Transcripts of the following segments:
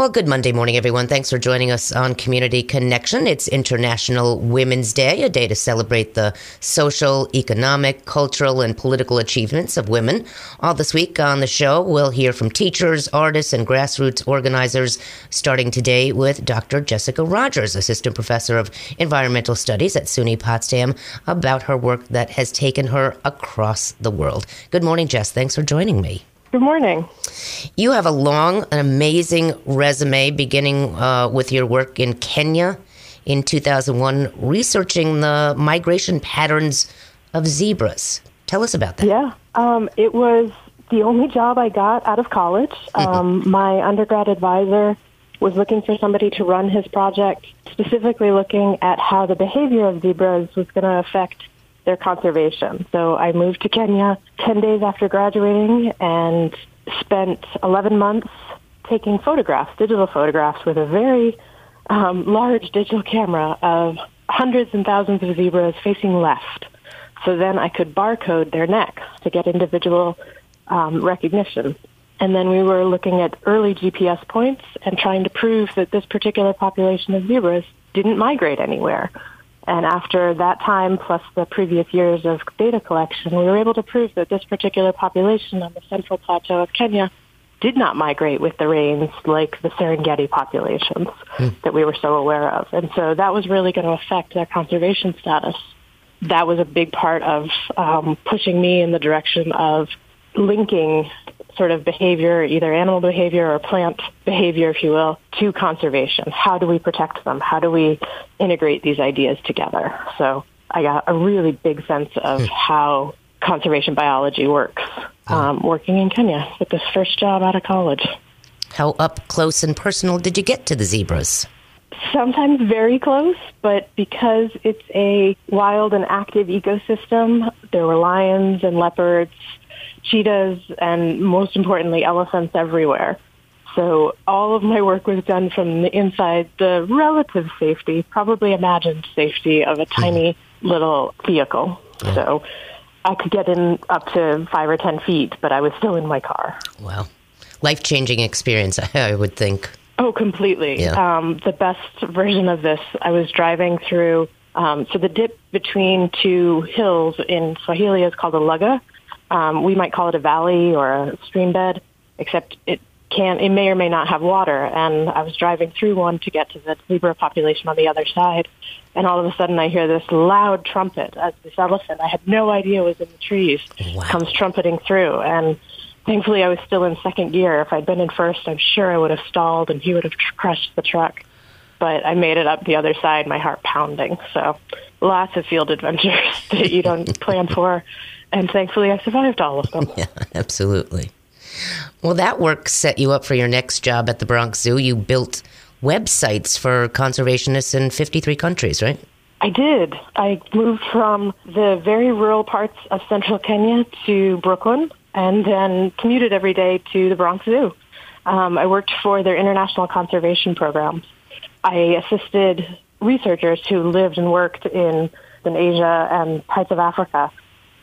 Well, good Monday morning, everyone. Thanks for joining us on Community Connection. It's International Women's Day, a day to celebrate the social, economic, cultural, and political achievements of women. All this week on the show, we'll hear from teachers, artists, and grassroots organizers, starting today with Dr. Jessica Rogers, Assistant Professor of Environmental Studies at SUNY Potsdam, about her work that has taken her across the world. Good morning, Jess. Thanks for joining me. Good morning. You have a long and amazing resume, beginning uh, with your work in Kenya in 2001, researching the migration patterns of zebras. Tell us about that. Yeah, um, it was the only job I got out of college. Mm-hmm. Um, my undergrad advisor was looking for somebody to run his project, specifically looking at how the behavior of zebras was going to affect their conservation. So I moved to Kenya 10 days after graduating and spent 11 months taking photographs, digital photographs, with a very um, large digital camera of hundreds and thousands of zebras facing left. So then I could barcode their necks to get individual um, recognition. And then we were looking at early GPS points and trying to prove that this particular population of zebras didn't migrate anywhere. And after that time, plus the previous years of data collection, we were able to prove that this particular population on the central plateau of Kenya did not migrate with the rains like the Serengeti populations mm. that we were so aware of. And so that was really going to affect their conservation status. That was a big part of um, pushing me in the direction of linking sort of behavior, either animal behavior or plant behavior, if you will, to conservation. How do we protect them? How do we integrate these ideas together? So I got a really big sense of hmm. how conservation biology works um, working in Kenya with this first job out of college. How up close and personal did you get to the zebras? Sometimes very close, but because it's a wild and active ecosystem, there were lions and leopards cheetahs, and most importantly, elephants everywhere. So all of my work was done from the inside the relative safety, probably imagined safety of a tiny little vehicle. So I could get in up to five or ten feet, but I was still in my car. Wow. Life changing experience, I would think. Oh, completely. Yeah. Um, the best version of this, I was driving through. Um, so the dip between two hills in Swahili is called a lugga, um, we might call it a valley or a stream bed, except it can it may or may not have water. And I was driving through one to get to the zebra population on the other side, and all of a sudden I hear this loud trumpet as this elephant I had no idea was in the trees wow. comes trumpeting through. And thankfully I was still in second gear. If I'd been in first, I'm sure I would have stalled and he would have tr- crushed the truck. But I made it up the other side, my heart pounding. So lots of field adventures that you don't plan for and thankfully I survived all of them. Yeah, absolutely. Well, that work set you up for your next job at the Bronx Zoo. You built websites for conservationists in 53 countries, right? I did. I moved from the very rural parts of central Kenya to Brooklyn and then commuted every day to the Bronx Zoo. Um, I worked for their international conservation programs. I assisted researchers who lived and worked in, in Asia and parts of Africa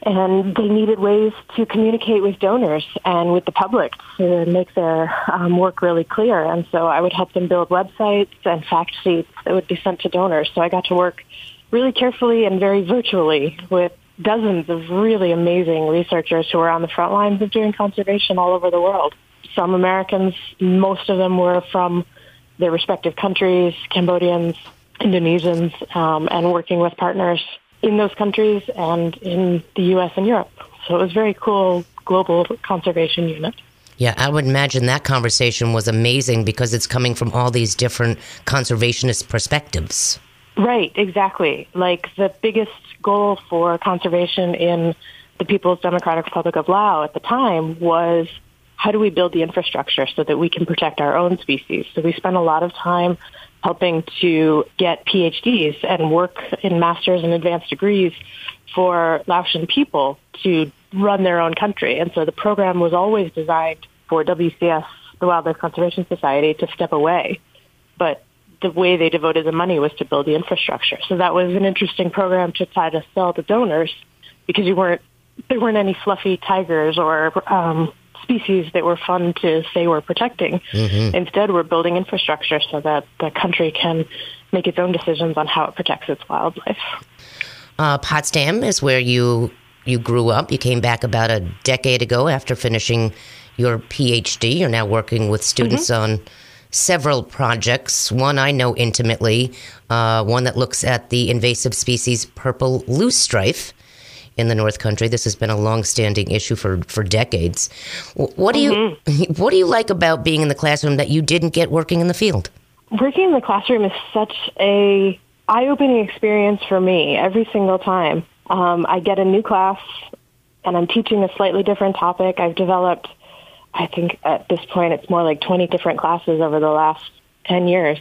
and they needed ways to communicate with donors and with the public to make their um, work really clear. And so I would help them build websites and fact sheets that would be sent to donors. So I got to work really carefully and very virtually with dozens of really amazing researchers who were on the front lines of doing conservation all over the world. Some Americans, most of them were from their respective countries, Cambodians, Indonesians, um, and working with partners in those countries and in the U.S. and Europe. So it was very cool global conservation unit. Yeah, I would imagine that conversation was amazing because it's coming from all these different conservationist perspectives. Right, exactly. Like the biggest goal for conservation in the People's Democratic Republic of Laos at the time was how do we build the infrastructure so that we can protect our own species? So we spent a lot of time helping to get PhDs and work in master's and advanced degrees for Laotian people to run their own country. And so the program was always designed for WCS, the Wildlife Conservation Society, to step away. But the way they devoted the money was to build the infrastructure. So that was an interesting program to try to sell to donors because you weren't there weren't any fluffy tigers or um, species that we're fun to say we're protecting. Mm-hmm. Instead, we're building infrastructure so that the country can make its own decisions on how it protects its wildlife. Uh, Potsdam is where you you grew up. You came back about a decade ago after finishing your PhD. You're now working with students mm-hmm. on several projects. One I know intimately, uh, one that looks at the invasive species purple loosestrife in the North Country. This has been a long-standing issue for, for decades. What do mm-hmm. you what do you like about being in the classroom that you didn't get working in the field? Working in the classroom is such a eye-opening experience for me every single time. Um, I get a new class and I'm teaching a slightly different topic. I've developed I think at this point it's more like 20 different classes over the last 10 years.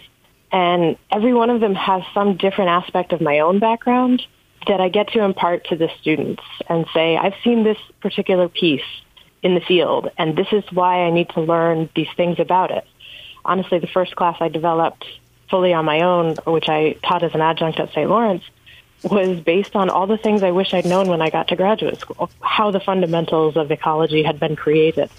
And every one of them has some different aspect of my own background that I get to impart to the students and say, I've seen this particular piece in the field, and this is why I need to learn these things about it. Honestly, the first class I developed fully on my own, which I taught as an adjunct at St. Lawrence, was based on all the things I wish I'd known when I got to graduate school, how the fundamentals of ecology had been created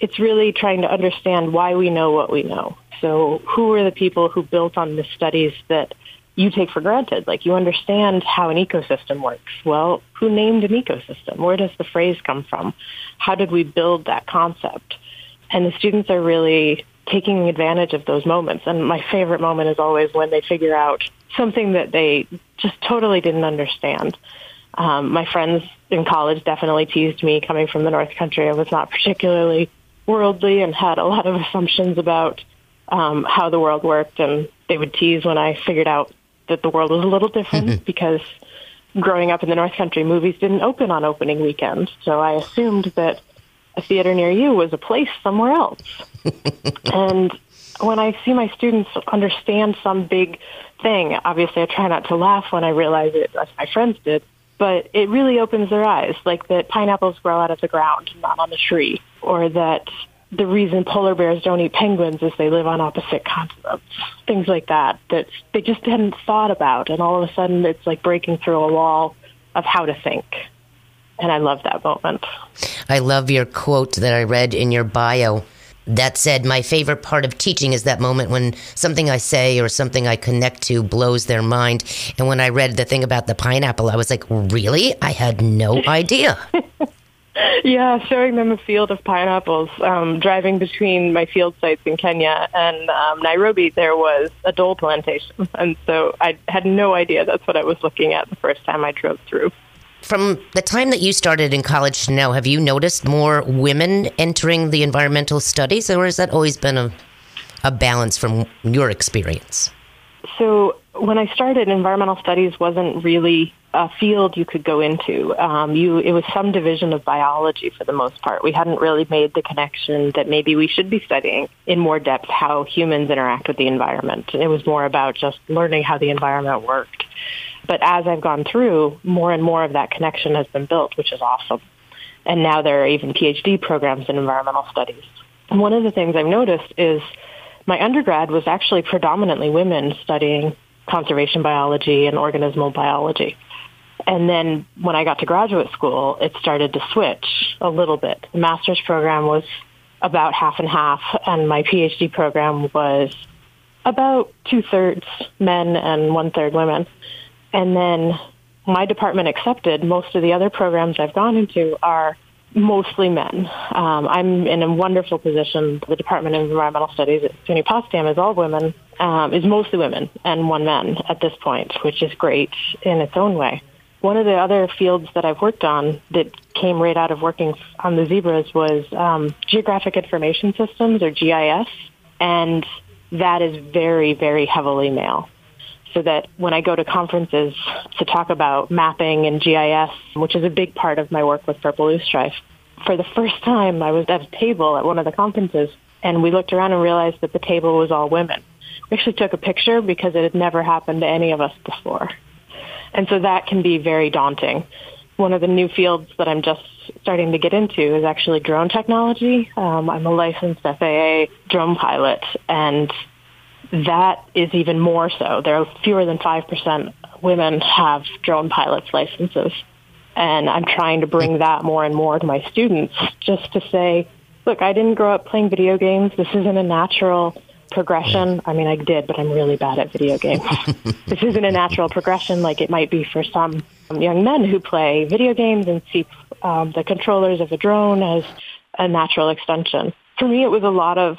it's really trying to understand why we know what we know. So who were the people who built on the studies that you take for granted? Like you understand how an ecosystem works. Well, who named an ecosystem? Where does the phrase come from? How did we build that concept? And the students are really taking advantage of those moments. And my favorite moment is always when they figure out something that they just totally didn't understand. Um, my friends in college definitely teased me coming from the North Country. I was not particularly worldly and had a lot of assumptions about um, how the world worked. And they would tease when I figured out that the world was a little different mm-hmm. because growing up in the North Country, movies didn't open on opening weekend. So I assumed that a theater near you was a place somewhere else. and when I see my students understand some big thing, obviously I try not to laugh when I realize it, as my friends did but it really opens their eyes, like that pineapples grow out of the ground, not on the tree, or that the reason polar bears don't eat penguins is they live on opposite continents, things like that, that they just hadn't thought about. And all of a sudden it's like breaking through a wall of how to think. And I love that moment. I love your quote that I read in your bio that said, my favorite part of teaching is that moment when something I say or something I connect to blows their mind. And when I read the thing about the pineapple, I was like, really? I had no idea. yeah, showing them a field of pineapples. Um, driving between my field sites in Kenya and um, Nairobi, there was a dole plantation. And so I had no idea that's what I was looking at the first time I drove through. From the time that you started in college to now, have you noticed more women entering the environmental studies, or has that always been a, a balance from your experience? So, when I started, environmental studies wasn't really a field you could go into. Um, you, it was some division of biology for the most part. We hadn't really made the connection that maybe we should be studying in more depth how humans interact with the environment. It was more about just learning how the environment worked. But as I've gone through, more and more of that connection has been built, which is awesome. And now there are even PhD programs in environmental studies. One of the things I've noticed is my undergrad was actually predominantly women studying conservation biology and organismal biology. And then when I got to graduate school, it started to switch a little bit. The master's program was about half and half, and my PhD program was about two thirds men and one third women. And then my department accepted most of the other programs I've gone into are mostly men. Um, I'm in a wonderful position. The Department of Environmental Studies at SUNY Potsdam is all women, um, is mostly women and one man at this point, which is great in its own way. One of the other fields that I've worked on that came right out of working on the zebras was um, geographic information systems or GIS, and that is very, very heavily male so that when I go to conferences to talk about mapping and GIS, which is a big part of my work with Purple Loosestrife, for the first time I was at a table at one of the conferences and we looked around and realized that the table was all women. We actually took a picture because it had never happened to any of us before. And so that can be very daunting. One of the new fields that I'm just starting to get into is actually drone technology. Um, I'm a licensed FAA drone pilot, and that is even more so. There are fewer than 5% women have drone pilots licenses. And I'm trying to bring that more and more to my students just to say, Look, I didn't grow up playing video games. This isn't a natural progression. I mean, I did, but I'm really bad at video games. this isn't a natural progression like it might be for some young men who play video games and see um, the controllers of a drone as a natural extension. For me, it was a lot of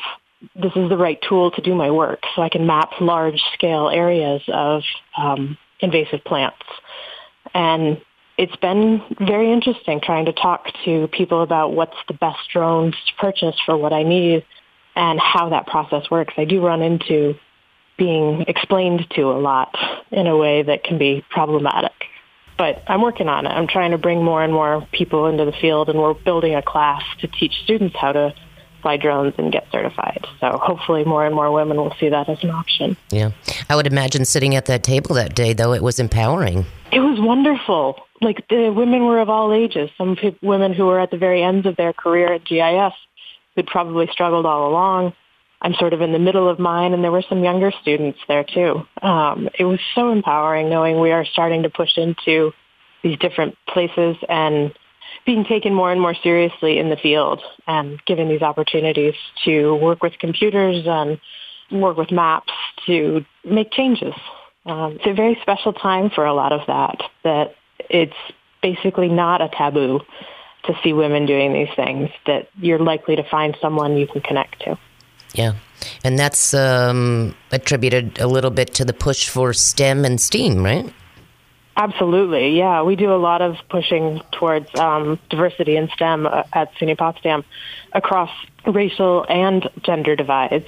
this is the right tool to do my work so I can map large scale areas of um, invasive plants. And it's been very interesting trying to talk to people about what's the best drones to purchase for what I need and how that process works. I do run into being explained to a lot in a way that can be problematic. But I'm working on it. I'm trying to bring more and more people into the field, and we're building a class to teach students how to fly drones and get certified. So hopefully more and more women will see that as an option. Yeah. I would imagine sitting at that table that day, though, it was empowering. It was wonderful. Like the women were of all ages. Some p- women who were at the very ends of their career at GIS who'd probably struggled all along. I'm sort of in the middle of mine, and there were some younger students there too. Um, it was so empowering knowing we are starting to push into these different places and being taken more and more seriously in the field and given these opportunities to work with computers and work with maps to make changes. Um, it's a very special time for a lot of that, that it's basically not a taboo to see women doing these things, that you're likely to find someone you can connect to. Yeah. And that's um, attributed a little bit to the push for STEM and STEAM, right? Absolutely, yeah. We do a lot of pushing towards um, diversity in STEM uh, at SUNY Potsdam across racial and gender divides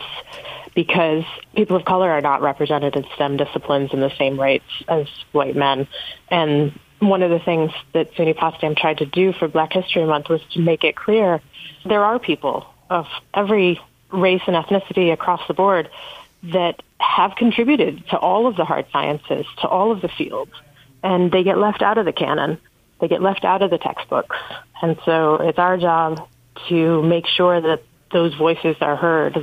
because people of color are not represented in STEM disciplines in the same rates as white men. And one of the things that SUNY Potsdam tried to do for Black History Month was to make it clear there are people of every race and ethnicity across the board that have contributed to all of the hard sciences, to all of the fields and they get left out of the canon. They get left out of the textbooks. And so it's our job to make sure that those voices are heard.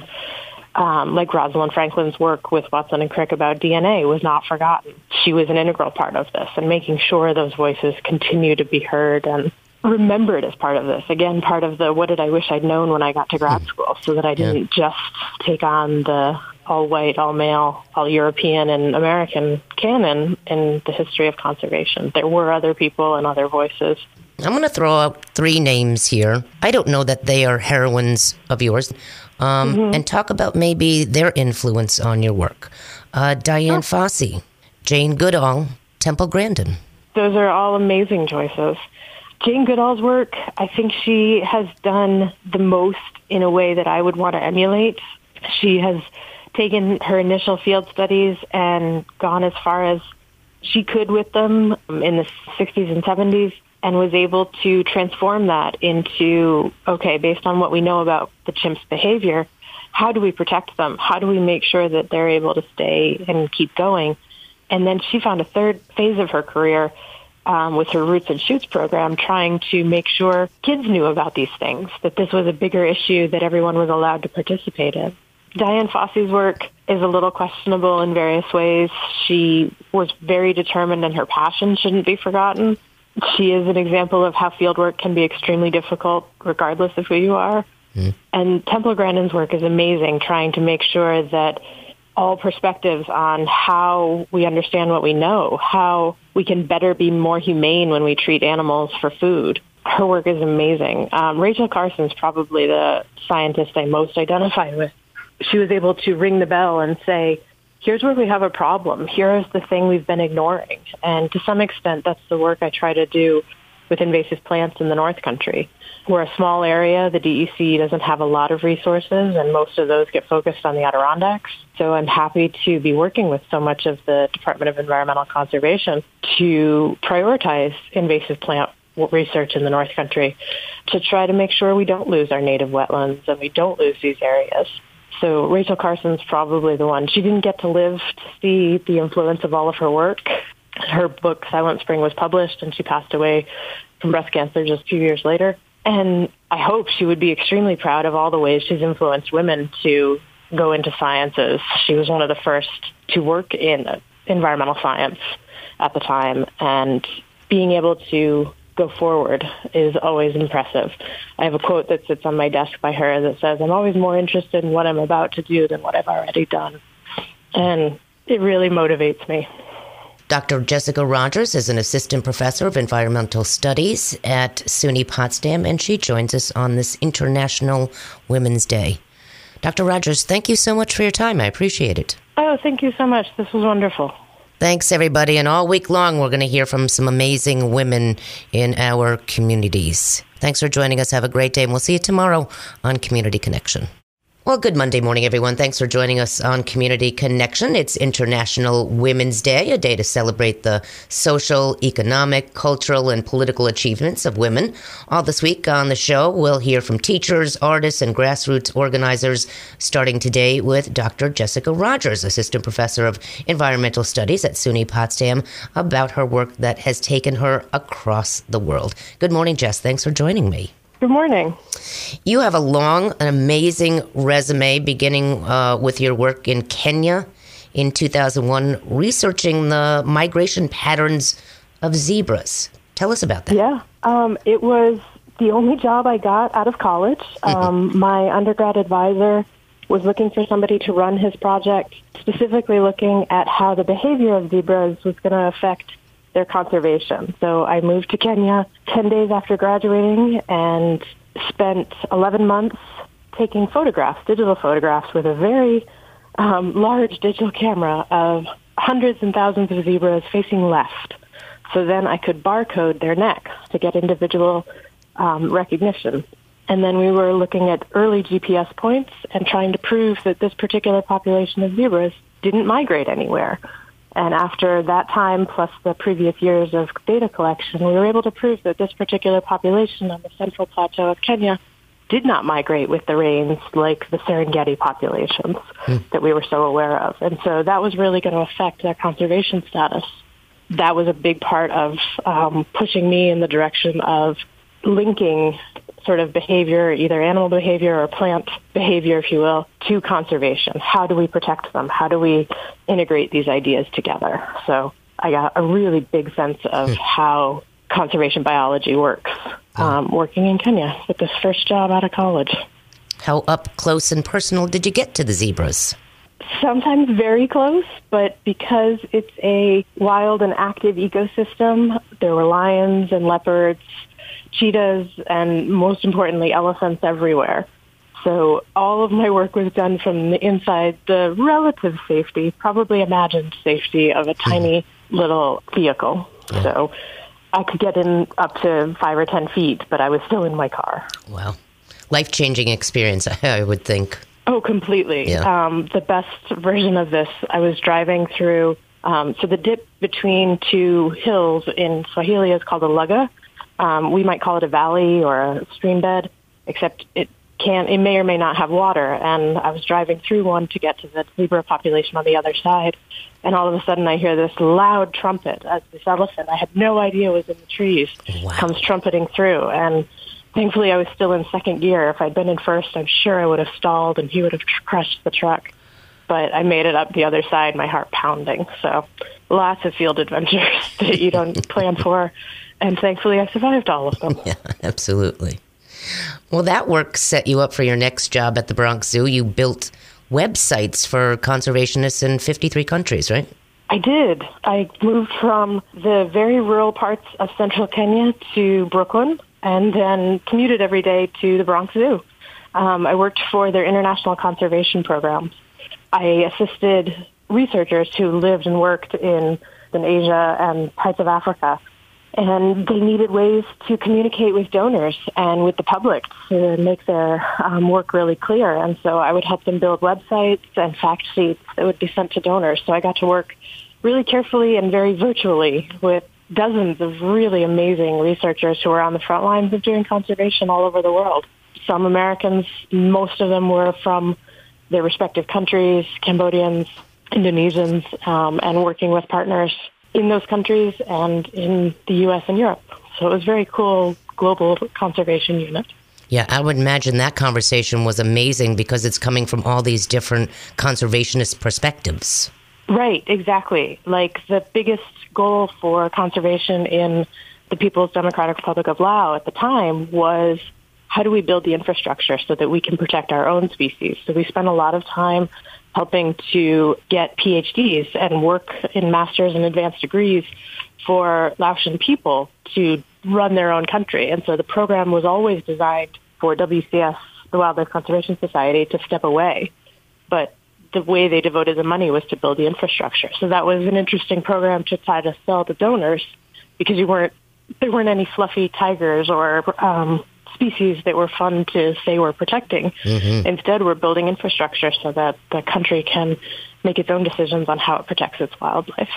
Um, like Rosalind Franklin's work with Watson and Crick about DNA was not forgotten. She was an integral part of this and making sure those voices continue to be heard and remembered as part of this. Again, part of the what did I wish I'd known when I got to grad hmm. school so that I didn't yeah. just take on the all white, all male, all European and American canon in the history of conservation. There were other people and other voices. I'm going to throw out three names here. I don't know that they are heroines of yours. Um, mm-hmm. And talk about maybe their influence on your work. Uh, Dian oh. Fossey, Jane Goodall, Temple Grandin. Those are all amazing choices. Jane Goodall's work, I think she has done the most in a way that I would want to emulate. She has taken her initial field studies and gone as far as she could with them in the 60s and 70s and was able to transform that into, okay, based on what we know about the chimp's behavior, how do we protect them? How do we make sure that they're able to stay and keep going? And then she found a third phase of her career um, with her Roots and Shoots program, trying to make sure kids knew about these things, that this was a bigger issue that everyone was allowed to participate in. Dian Fossey's work is a little questionable in various ways. She was very determined and her passion shouldn't be forgotten. She is an example of how fieldwork can be extremely difficult regardless of who you are. Mm. And Temple Grandin's work is amazing, trying to make sure that all perspectives on how we understand what we know, how we can better be more humane when we treat animals for food. Her work is amazing. Um, Rachel Carson's probably the scientist I most identify with she was able to ring the bell and say, here's where we have a problem. Here is the thing we've been ignoring. And to some extent, that's the work I try to do with invasive plants in the North Country. We're a small area. The DEC doesn't have a lot of resources, and most of those get focused on the Adirondacks. So I'm happy to be working with so much of the Department of Environmental Conservation to prioritize invasive plant research in the North Country to try to make sure we don't lose our native wetlands and we don't lose these areas. So Rachel Carson's probably the one. She didn't get to live to see the influence of all of her work. Her book Silent Spring was published and she passed away from breast cancer just a few years later. And I hope she would be extremely proud of all the ways she's influenced women to go into sciences. She was one of the first to work in environmental science at the time and being able to go forward is always impressive. I have a quote that sits on my desk by her that says, I'm always more interested in what I'm about to do than what I've already done. And it really motivates me. Dr. Jessica Rogers is an assistant professor of environmental studies at SUNY Potsdam, and she joins us on this International Women's Day. Dr. Rogers, thank you so much for your time. I appreciate it. Oh, thank you so much. This was wonderful. Thanks, everybody. And all week long, we're going to hear from some amazing women in our communities. Thanks for joining us. Have a great day, and we'll see you tomorrow on Community Connection. Well, good Monday morning, everyone. Thanks for joining us on Community Connection. It's International Women's Day, a day to celebrate the social, economic, cultural, and political achievements of women. All this week on the show, we'll hear from teachers, artists, and grassroots organizers, starting today with Dr. Jessica Rogers, Assistant Professor of Environmental Studies at SUNY Potsdam, about her work that has taken her across the world. Good morning, Jess. Thanks for joining me. Good morning. You have a long and amazing resume, beginning uh, with your work in Kenya in 2001, researching the migration patterns of zebras. Tell us about that. Yeah, um, it was the only job I got out of college. Um, my undergrad advisor was looking for somebody to run his project, specifically looking at how the behavior of zebras was going to affect their conservation. So I moved to Kenya 10 days after graduating and spent 11 months taking photographs, digital photographs, with a very um, large digital camera of hundreds and thousands of zebras facing left. So then I could barcode their necks to get individual um, recognition. And then we were looking at early GPS points and trying to prove that this particular population of zebras didn't migrate anywhere. And after that time, plus the previous years of data collection, we were able to prove that this particular population on the central plateau of Kenya did not migrate with the rains like the Serengeti populations mm. that we were so aware of. And so that was really going to affect their conservation status. That was a big part of um, pushing me in the direction of linking sort of behavior, either animal behavior or plant behavior, if you will, to conservation. How do we protect them? How do we integrate these ideas together? So I got a really big sense of hmm. how conservation biology works um, working in Kenya with this first job out of college. How up close and personal did you get to the zebras? Sometimes very close, but because it's a wild and active ecosystem, there were lions and leopards cheetahs, and most importantly, elephants everywhere. So all of my work was done from the inside the relative safety, probably imagined safety of a tiny little vehicle. So I could get in up to five or ten feet, but I was still in my car. Wow. Life changing experience, I would think. Oh, completely. Yeah. Um, the best version of this, I was driving through, um, so the dip between two hills in Swahili is called a lugga. Um, we might call it a valley or a stream bed, except it can it may or may not have water. And I was driving through one to get to the zebra population on the other side, and all of a sudden I hear this loud trumpet as this elephant I had no idea was in the trees wow. comes trumpeting through. And thankfully I was still in second gear. If I'd been in first, I'm sure I would have stalled and he would have tr- crushed the truck. But I made it up the other side, my heart pounding. So lots of field adventures that you don't plan for and thankfully I survived all of them. Yeah, absolutely. Well, that work set you up for your next job at the Bronx Zoo. You built websites for conservationists in 53 countries, right? I did. I moved from the very rural parts of central Kenya to Brooklyn and then commuted every day to the Bronx Zoo. Um, I worked for their international conservation programs. I assisted researchers who lived and worked in, in Asia and parts of Africa and they needed ways to communicate with donors and with the public to make their um, work really clear. And so I would help them build websites and fact sheets that would be sent to donors. So I got to work really carefully and very virtually with dozens of really amazing researchers who are on the front lines of doing conservation all over the world. Some Americans, most of them were from their respective countries, Cambodians, Indonesians, um, and working with partners in those countries and in the U.S. and Europe. So it was very cool global conservation unit. Yeah, I would imagine that conversation was amazing because it's coming from all these different conservationist perspectives. Right, exactly. Like the biggest goal for conservation in the People's Democratic Republic of Laos at the time was how do we build the infrastructure so that we can protect our own species? So we spent a lot of time helping to get PhDs and work in master's and advanced degrees for Laotian people to run their own country. And so the program was always designed for WCS, the Wildlife Conservation Society, to step away. But the way they devoted the money was to build the infrastructure. So that was an interesting program to try to sell to donors because you weren't there weren't any fluffy tigers or um, species that were fun to say we're protecting. Mm-hmm. Instead, we're building infrastructure so that the country can make its own decisions on how it protects its wildlife.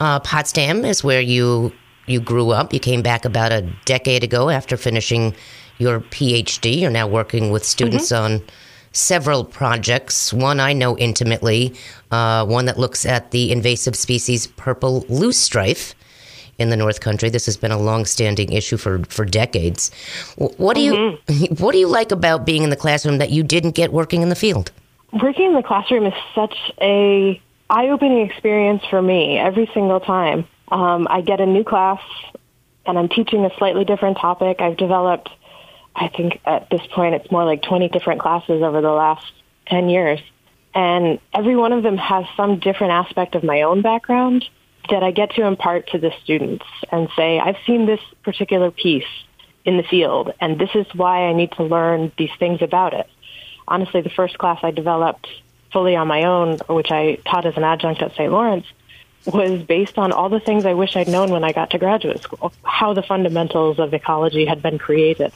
Uh, Potsdam is where you you grew up. You came back about a decade ago after finishing your PhD. You're now working with students mm-hmm. on several projects. One I know intimately, uh, one that looks at the invasive species purple loosestrife in the North Country. This has been a long-standing issue for, for decades. What do mm-hmm. you what do you like about being in the classroom that you didn't get working in the field? Working in the classroom is such a eye-opening experience for me every single time. Um, I get a new class and I'm teaching a slightly different topic. I've developed I think at this point it's more like 20 different classes over the last 10 years. And every one of them has some different aspect of my own background that I get to impart to the students and say, I've seen this particular piece in the field, and this is why I need to learn these things about it. Honestly, the first class I developed fully on my own, which I taught as an adjunct at St. Lawrence, was based on all the things I wish I'd known when I got to graduate school, how the fundamentals of ecology had been created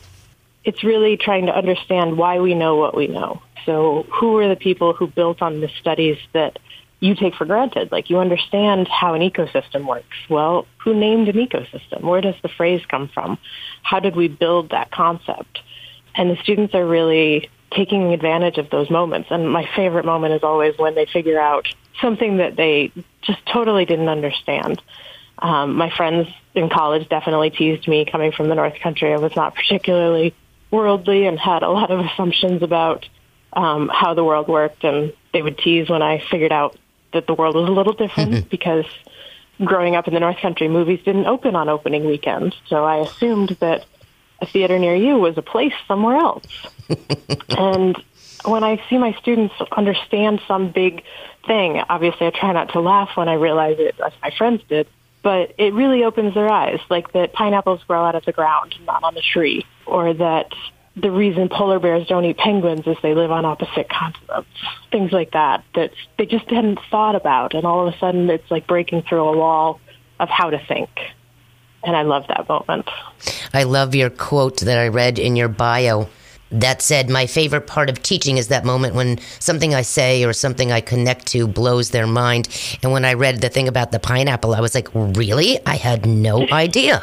it's really trying to understand why we know what we know. So who are the people who built on the studies that you take for granted? Like you understand how an ecosystem works. Well, who named an ecosystem? Where does the phrase come from? How did we build that concept? And the students are really taking advantage of those moments. And my favorite moment is always when they figure out something that they just totally didn't understand. Um, my friends in college definitely teased me coming from the North Country. I was not particularly worldly and had a lot of assumptions about um, how the world worked. And they would tease when I figured out that the world was a little different mm-hmm. because growing up in the North Country, movies didn't open on opening weekend. So I assumed that a theater near you was a place somewhere else. and when I see my students understand some big thing, obviously I try not to laugh when I realize it, as my friends did but it really opens their eyes, like that pineapples grow out of the ground, not on the tree, or that the reason polar bears don't eat penguins is they live on opposite continents, things like that, that they just hadn't thought about. And all of a sudden it's like breaking through a wall of how to think. And I love that moment. I love your quote that I read in your bio that said, my favorite part of teaching is that moment when something I say or something I connect to blows their mind. And when I read the thing about the pineapple, I was like, really? I had no idea.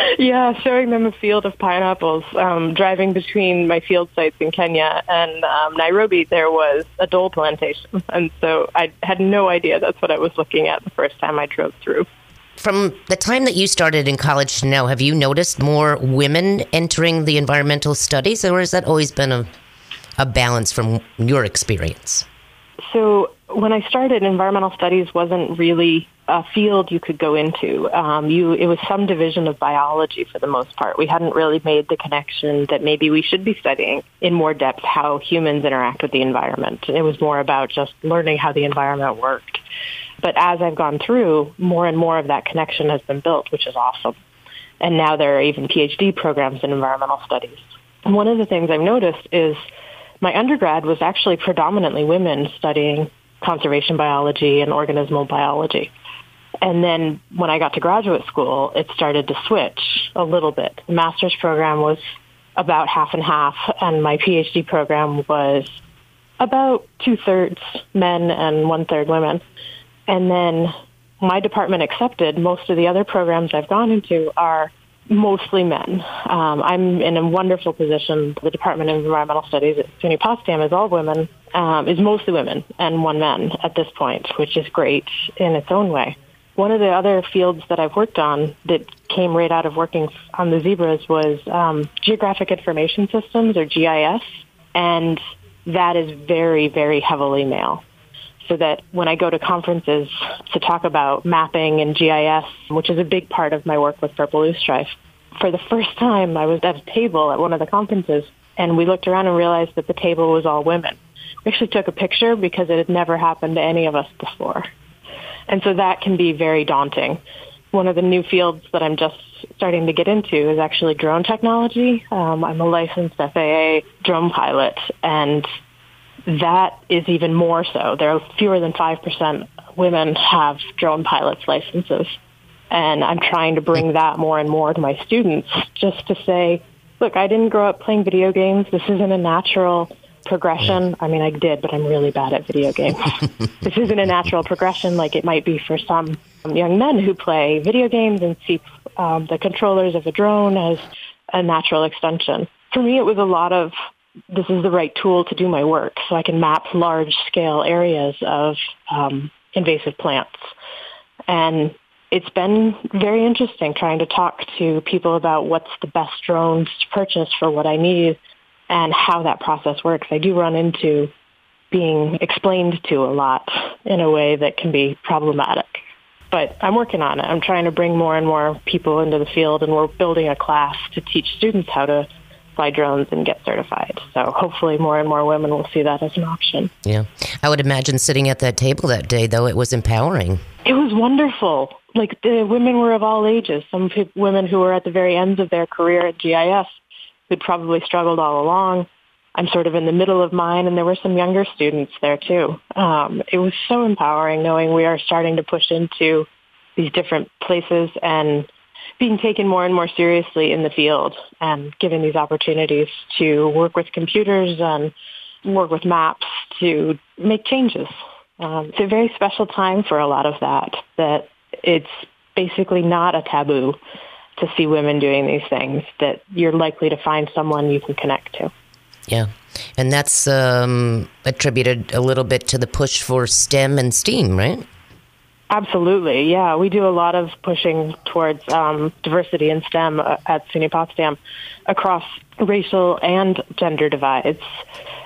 yeah, showing them a field of pineapples. Um, driving between my field sites in Kenya and um, Nairobi, there was a dole plantation. And so I had no idea that's what I was looking at the first time I drove through. From the time that you started in college to now, have you noticed more women entering the environmental studies, or has that always been a, a balance from your experience? So, when I started, environmental studies wasn't really a field you could go into. Um, you, it was some division of biology for the most part. We hadn't really made the connection that maybe we should be studying in more depth how humans interact with the environment. It was more about just learning how the environment worked. But as I've gone through, more and more of that connection has been built, which is awesome. And now there are even PhD programs in environmental studies. And one of the things I've noticed is my undergrad was actually predominantly women studying conservation biology and organismal biology. And then when I got to graduate school, it started to switch a little bit. The master's program was about half and half, and my PhD program was about two thirds men and one third women. And then my department accepted most of the other programs I've gone into are mostly men. Um, I'm in a wonderful position. The Department of Environmental Studies at SUNY Potsdam is all women, um, is mostly women and one man at this point, which is great in its own way. One of the other fields that I've worked on that came right out of working on the zebras was um, geographic information systems or GIS, and that is very, very heavily male. so that when I go to conferences to talk about mapping and GIS, which is a big part of my work with Purple Loosestrife, for the first time I was at a table at one of the conferences and we looked around and realized that the table was all women. We actually took a picture because it had never happened to any of us before. And so that can be very daunting. One of the new fields that I'm just starting to get into is actually drone technology. Um, I'm a licensed FAA drone pilot, and that is even more so. There are fewer than 5% women have drone pilots licenses. And I'm trying to bring that more and more to my students just to say, look, I didn't grow up playing video games. This isn't a natural progression. I mean, I did, but I'm really bad at video games. this isn't a natural progression like it might be for some young men who play video games and see um, the controllers of a drone as a natural extension. For me, it was a lot of this is the right tool to do my work so I can map large scale areas of um, invasive plants. And it's been very interesting trying to talk to people about what's the best drones to purchase for what I need and how that process works. I do run into being explained to a lot in a way that can be problematic. But I'm working on it. I'm trying to bring more and more people into the field, and we're building a class to teach students how to fly drones and get certified. So hopefully more and more women will see that as an option. Yeah. I would imagine sitting at that table that day, though, it was empowering. It was wonderful. Like the women were of all ages. Some p- women who were at the very ends of their career at GIS who'd probably struggled all along. I'm sort of in the middle of mine, and there were some younger students there too. Um, it was so empowering knowing we are starting to push into these different places and being taken more and more seriously in the field and given these opportunities to work with computers and work with maps to make changes. Um, it's a very special time for a lot of that, that it's basically not a taboo to see women doing these things, that you're likely to find someone you can connect to. Yeah. And that's um, attributed a little bit to the push for STEM and STEAM, right? Absolutely, yeah. We do a lot of pushing towards um, diversity in STEM uh, at SUNY Potsdam across racial and gender divides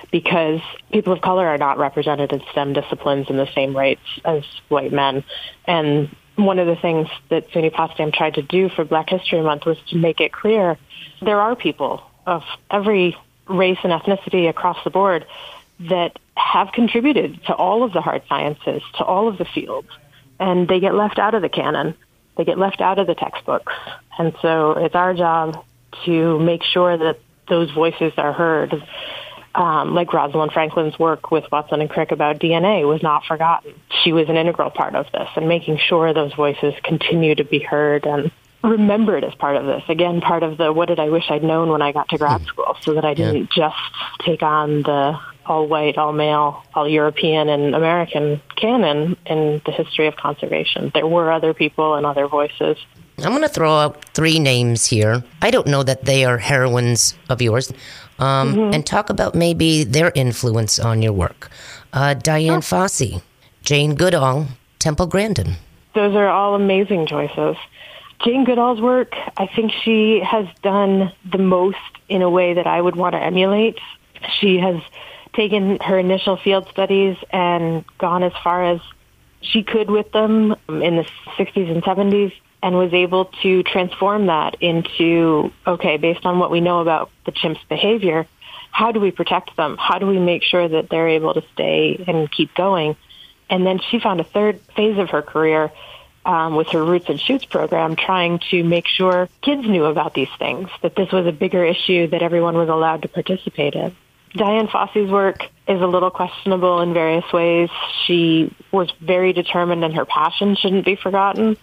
because people of color are not represented in STEM disciplines in the same rates as white men. And one of the things that SUNY Potsdam tried to do for Black History Month was to make it clear there are people of every race and ethnicity across the board that have contributed to all of the hard sciences, to all of the fields and they get left out of the canon. They get left out of the textbooks. And so it's our job to make sure that those voices are heard. Um, like Rosalind Franklin's work with Watson and Crick about DNA was not forgotten. She was an integral part of this and making sure those voices continue to be heard and remembered as part of this. Again, part of the what did I wish I'd known when I got to grad hmm. school so that I didn't yeah. just take on the all white, all male, all European and American canon in the history of conservation. There were other people and other voices. I'm going to throw out three names here. I don't know that they are heroines of yours. Um, mm-hmm. And talk about maybe their influence on your work. Uh, Dian oh. Fossey, Jane Goodall, Temple Grandin. Those are all amazing choices. Jane Goodall's work, I think she has done the most in a way that I would want to emulate. She has taken her initial field studies and gone as far as she could with them in the 60s and 70s and was able to transform that into, okay, based on what we know about the chimp's behavior, how do we protect them? How do we make sure that they're able to stay and keep going? And then she found a third phase of her career um, with her Roots and Shoots program, trying to make sure kids knew about these things, that this was a bigger issue that everyone was allowed to participate in. Dian Fossey's work is a little questionable in various ways. She was very determined and her passion shouldn't be forgotten.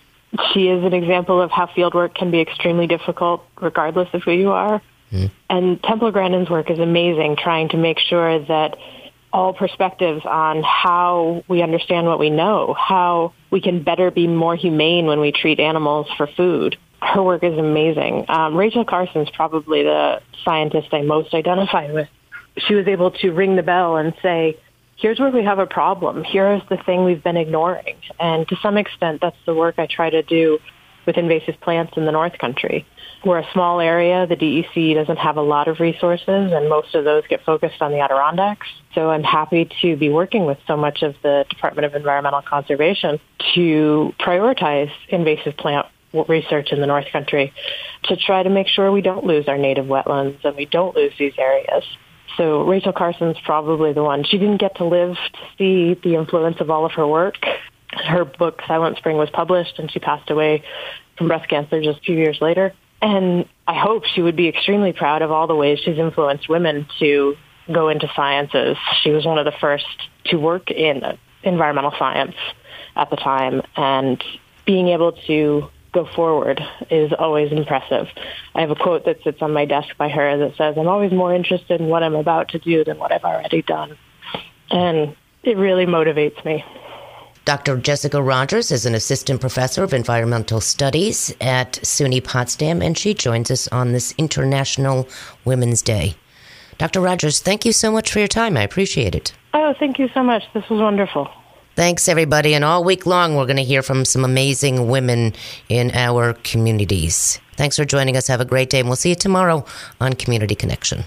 She is an example of how fieldwork can be extremely difficult regardless of who you are. Mm. And Temple Grandin's work is amazing, trying to make sure that all perspectives on how we understand what we know, how we can better be more humane when we treat animals for food. Her work is amazing. Um, Rachel Carson's probably the scientist I most identify with she was able to ring the bell and say, here's where we have a problem. Here is the thing we've been ignoring. And to some extent, that's the work I try to do with invasive plants in the North Country. We're a small area. The DEC doesn't have a lot of resources, and most of those get focused on the Adirondacks. So I'm happy to be working with so much of the Department of Environmental Conservation to prioritize invasive plant research in the North Country to try to make sure we don't lose our native wetlands and we don't lose these areas. So Rachel Carson's probably the one. She didn't get to live to see the influence of all of her work. Her book Silent Spring was published and she passed away from breast cancer just a few years later. And I hope she would be extremely proud of all the ways she's influenced women to go into sciences. She was one of the first to work in environmental science at the time and being able to go forward is always impressive. I have a quote that sits on my desk by her that says, I'm always more interested in what I'm about to do than what I've already done. And it really motivates me. Dr. Jessica Rogers is an assistant professor of environmental studies at SUNY Potsdam, and she joins us on this International Women's Day. Dr. Rogers, thank you so much for your time. I appreciate it. Oh, thank you so much. This was wonderful. Thanks, everybody. And all week long, we're going to hear from some amazing women in our communities. Thanks for joining us. Have a great day, and we'll see you tomorrow on Community Connection.